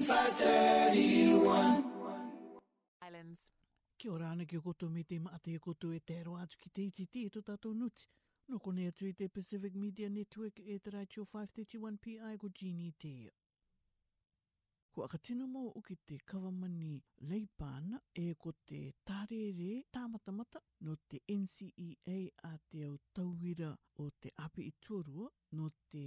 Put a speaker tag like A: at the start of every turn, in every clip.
A: 531 Islands. Kia ora ana koutou me te maate e koutou e te aero atu ki te ititi e tō tātou nuti. te Pacific Media Network e 531 PI ko Genie Teo. Kua ka tino mau uki te kawamani leipana e ko te tārere tāmatamata no te NCEA a te au tauira o te api i tuarua no te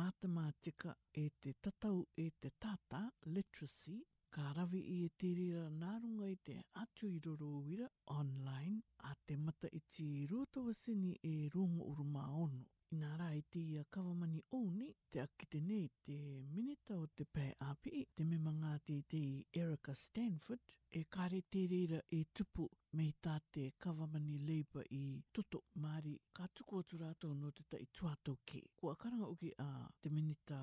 A: matamātika e te tatau e te tātā literacy ka rawi i e te rira nārunga i te atu i roro uira online a te mata i ti rūtawa sini e rungo uru maono. nā rā i te ia kawamani ouni te akite nei te minita o te pē ki Erica Stanford e kare te reira e tupu me i tā te kawamani leipa i toto Māori ka tuku atu rātou no te tai tuatau ke. Kua karanga uki a te minita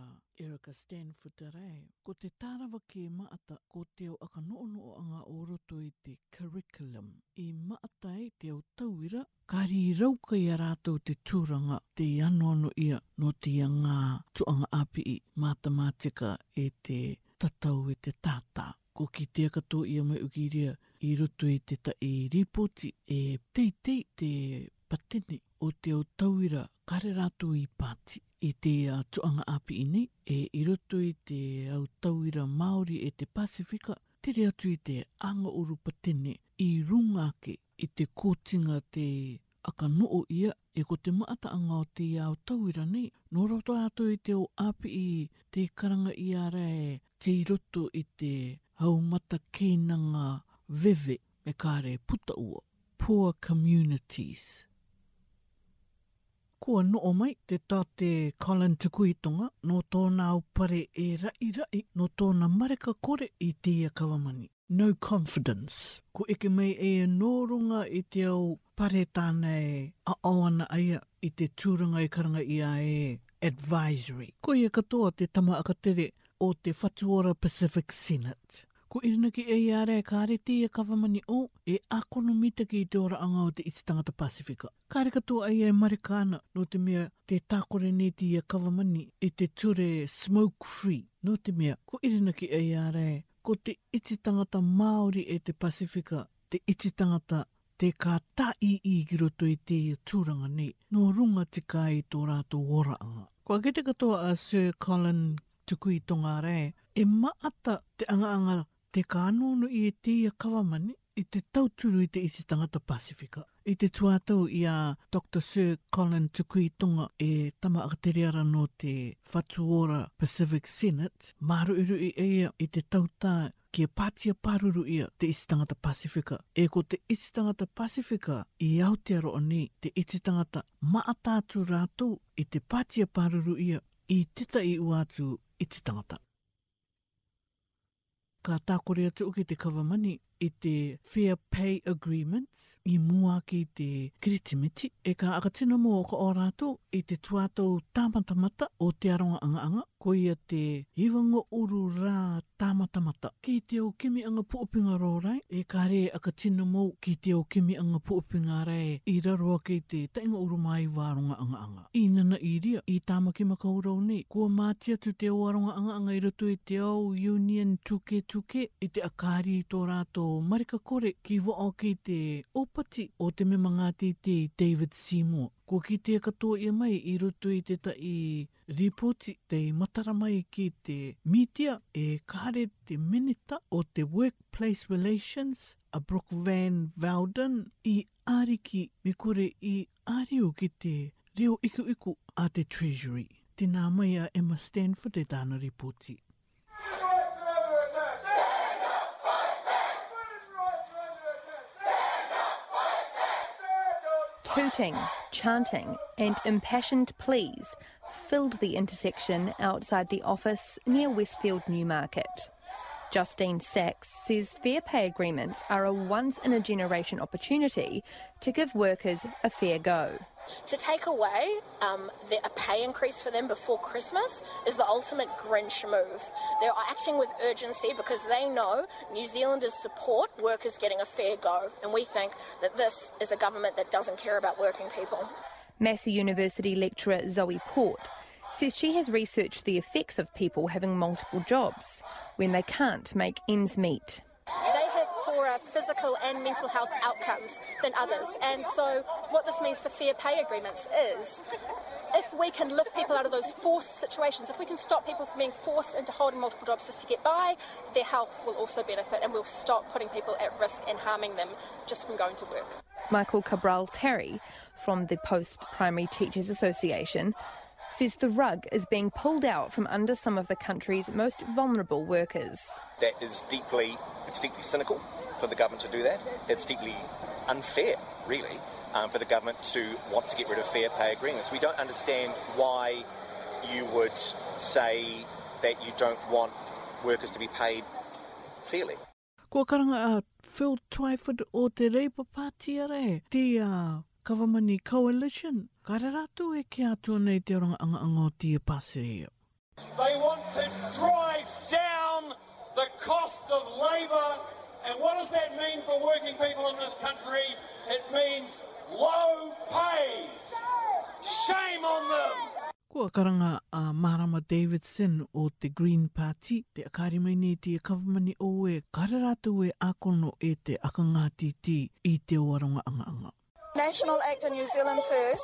A: Erica Stanford arai. Ko te tārawa ke maata ko te au aka noonoo anga o roto i te curriculum. I maatai e te au tauira Kari raukai a rātou te tūranga te anono ia no te anga ngā tuanga api i mātamātika e te tatau e te tātā. Ko ki te akato ia mai ukiria i roto i e te tae ripoti e teitei te patene o te au tauira kare rātou i pāti. I te uh, tuanga api i e i roto i te au tauira Māori e te Pasifika te rea tu i te anga uru patene i rungake i te kōtinga te aka noo ia e ko te maata anga o te iau tauira nei. Nō roto atu i te o api i te karanga i a te roto i te haumata keinanga veve me kāre puta ua, poor communities. Ko Kua o mai te tā te Colin Tukuitonga no tōna upare e rai rai no tōna mareka kore i tīia kawamani. No confidence. Ko eke mai e nōrunga i te au pare tānei a awana aia i te tūranga i karanga ia e advisory. Ko ia katoa te tama akatere o te Whatuora Pacific Senate. Ko ina ki e iare e kāre te ia e kawamani o e akono mita ki te ora anga o te iti tangata Pasifika. Kāre katoa ai e marikana no te mea te tākore ne te ia e kawamani e te ture smoke free. No te mea ko ina ki e iare ko te iti tangata Māori e te Pasifika te iti tangata te kā ta i i giro to i te tūranga ni no runga tika i tō rātou ora anga. Kwa kete katoa a Sir Colin tuku tonga re. E maata te anganga te kānono i e te ia kawamani i te tauturu i te isi tangata Pasifika. I te tuatau i a Dr. Sir Colin Tukui Tonga e tama akateriara no te Whatuora Pacific Senate, maru iru i eia i te tautā kia pātia pāruru ia te isi tangata Pasifika. E ko te isi tangata Pasifika i Aotearoa ni te isi tangata maatātu rātou i te pātia pāruru ia i tita i uatu i te tangata. Ka tākore atu uke te kawamani i te Fair Pay agreements i mua ki te kiritimiti. E ka akatina mō ka o rātou i te tuatau tāmatamata o te aronga anga-anga ko ia te iwanga uru rā tāmatamata. Ki te o kimi anga puopinga rō e ka re akatina mō ki te o kimi anga puopinga rai i rarua ki te tainga uru mai wāronga anga I nana i ria, i tāmaki makaurau nei, kua mātia tu te o aronga anga-anga i rato i te au Union 2 k i te akari i tō rātou marika kore ki wo o ki te opati o te memanga te te David Simo. Ko ki te katoa ia mai i roto i te tai ripoti te matara mai ki te media e kare te minita o te workplace relations a Brook Van Valden i ariki me kore i ariu ki te reo iku iku a te treasury. Tēnā mai a Emma Stanford e tāna ripoti.
B: hooting, chanting, and impassioned pleas filled the intersection outside the office near Westfield Newmarket. Justine Sachs says fair pay agreements are a once in a generation opportunity to give workers a fair go.
C: To take away um, the, a pay increase for them before Christmas is the ultimate Grinch move. They're acting with urgency because they know New Zealanders support workers getting a fair go, and we think that this is a government that doesn't care about working people.
B: Massey University lecturer Zoe Port says she has researched the effects of people having multiple jobs when they can't make ends meet.
C: They have poorer physical and mental health outcomes than others, and so what this means for fair pay agreements is if we can lift people out of those forced situations, if we can stop people from being forced into holding multiple jobs just to get by, their health will also benefit and we'll stop putting people at risk and harming them just from going to work.
B: Michael Cabral Terry from the Post Primary Teachers Association says the rug is being pulled out from under some of the country's most vulnerable workers.
D: That is deeply, it's deeply cynical for the government to do that. It's deeply unfair, really, um, for the government to want to get rid of fair pay agreements. We don't understand why you would say that you don't want workers to be paid fairly. Ko karanga a uh, Phil Twyford
A: o te Labour Party are, te uh, kawamani coalition. Kararatu e ke atua nei te oranga anga anga o
E: tia e pasiri. They want to drive down the cost of labour. And what does that mean for working people in this country? It means low pay. Shame on them. Kua
A: karanga a uh, Marama Davidson o te Green Party, te akari mai nei te kawamani o e kararatu e akono e te akangati ti i te oaronga anga anga.
F: National Act in New Zealand First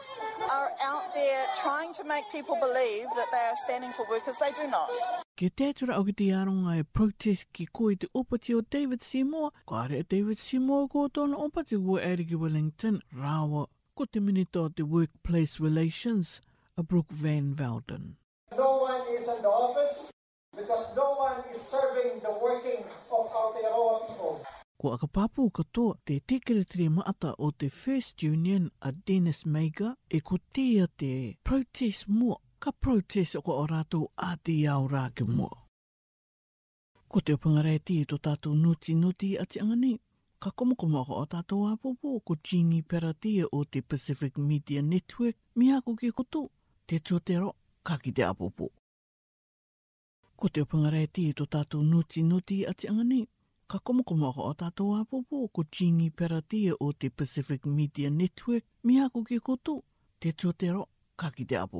F: are out there trying to make people believe that they are standing for workers. They do not. Kia tētura o ki te aronga e protest ki koe te opati o David Seymour, ko are David Seymour ko tōna opati o Eriki
A: Wellington,
G: rāua ko te minita te Workplace Relations, a Brooke Van Velden. No one is in the office because no one is serving the working
A: ko aka papu katoa te tekeretere maata o te First Union a Dennis Mega e ko ia te protest mo ka protest o ko o rātou a te aura ke mua. Ko te upangarei ti e to tātou nuti nuti a te angani, ka komokomo ako o tātou apopo ko Gini Peratia o te Pacific Media Network mi ako ke koto, te tuatero ka ki te apopo. Ko te upangarei ti e to tātou nuti nuti a te angani, ka komokomo ako to a popo ko Jeannie Peratia o te Pacific Media Network. Mi ako ke koto, te tūtero, ka ki te apo.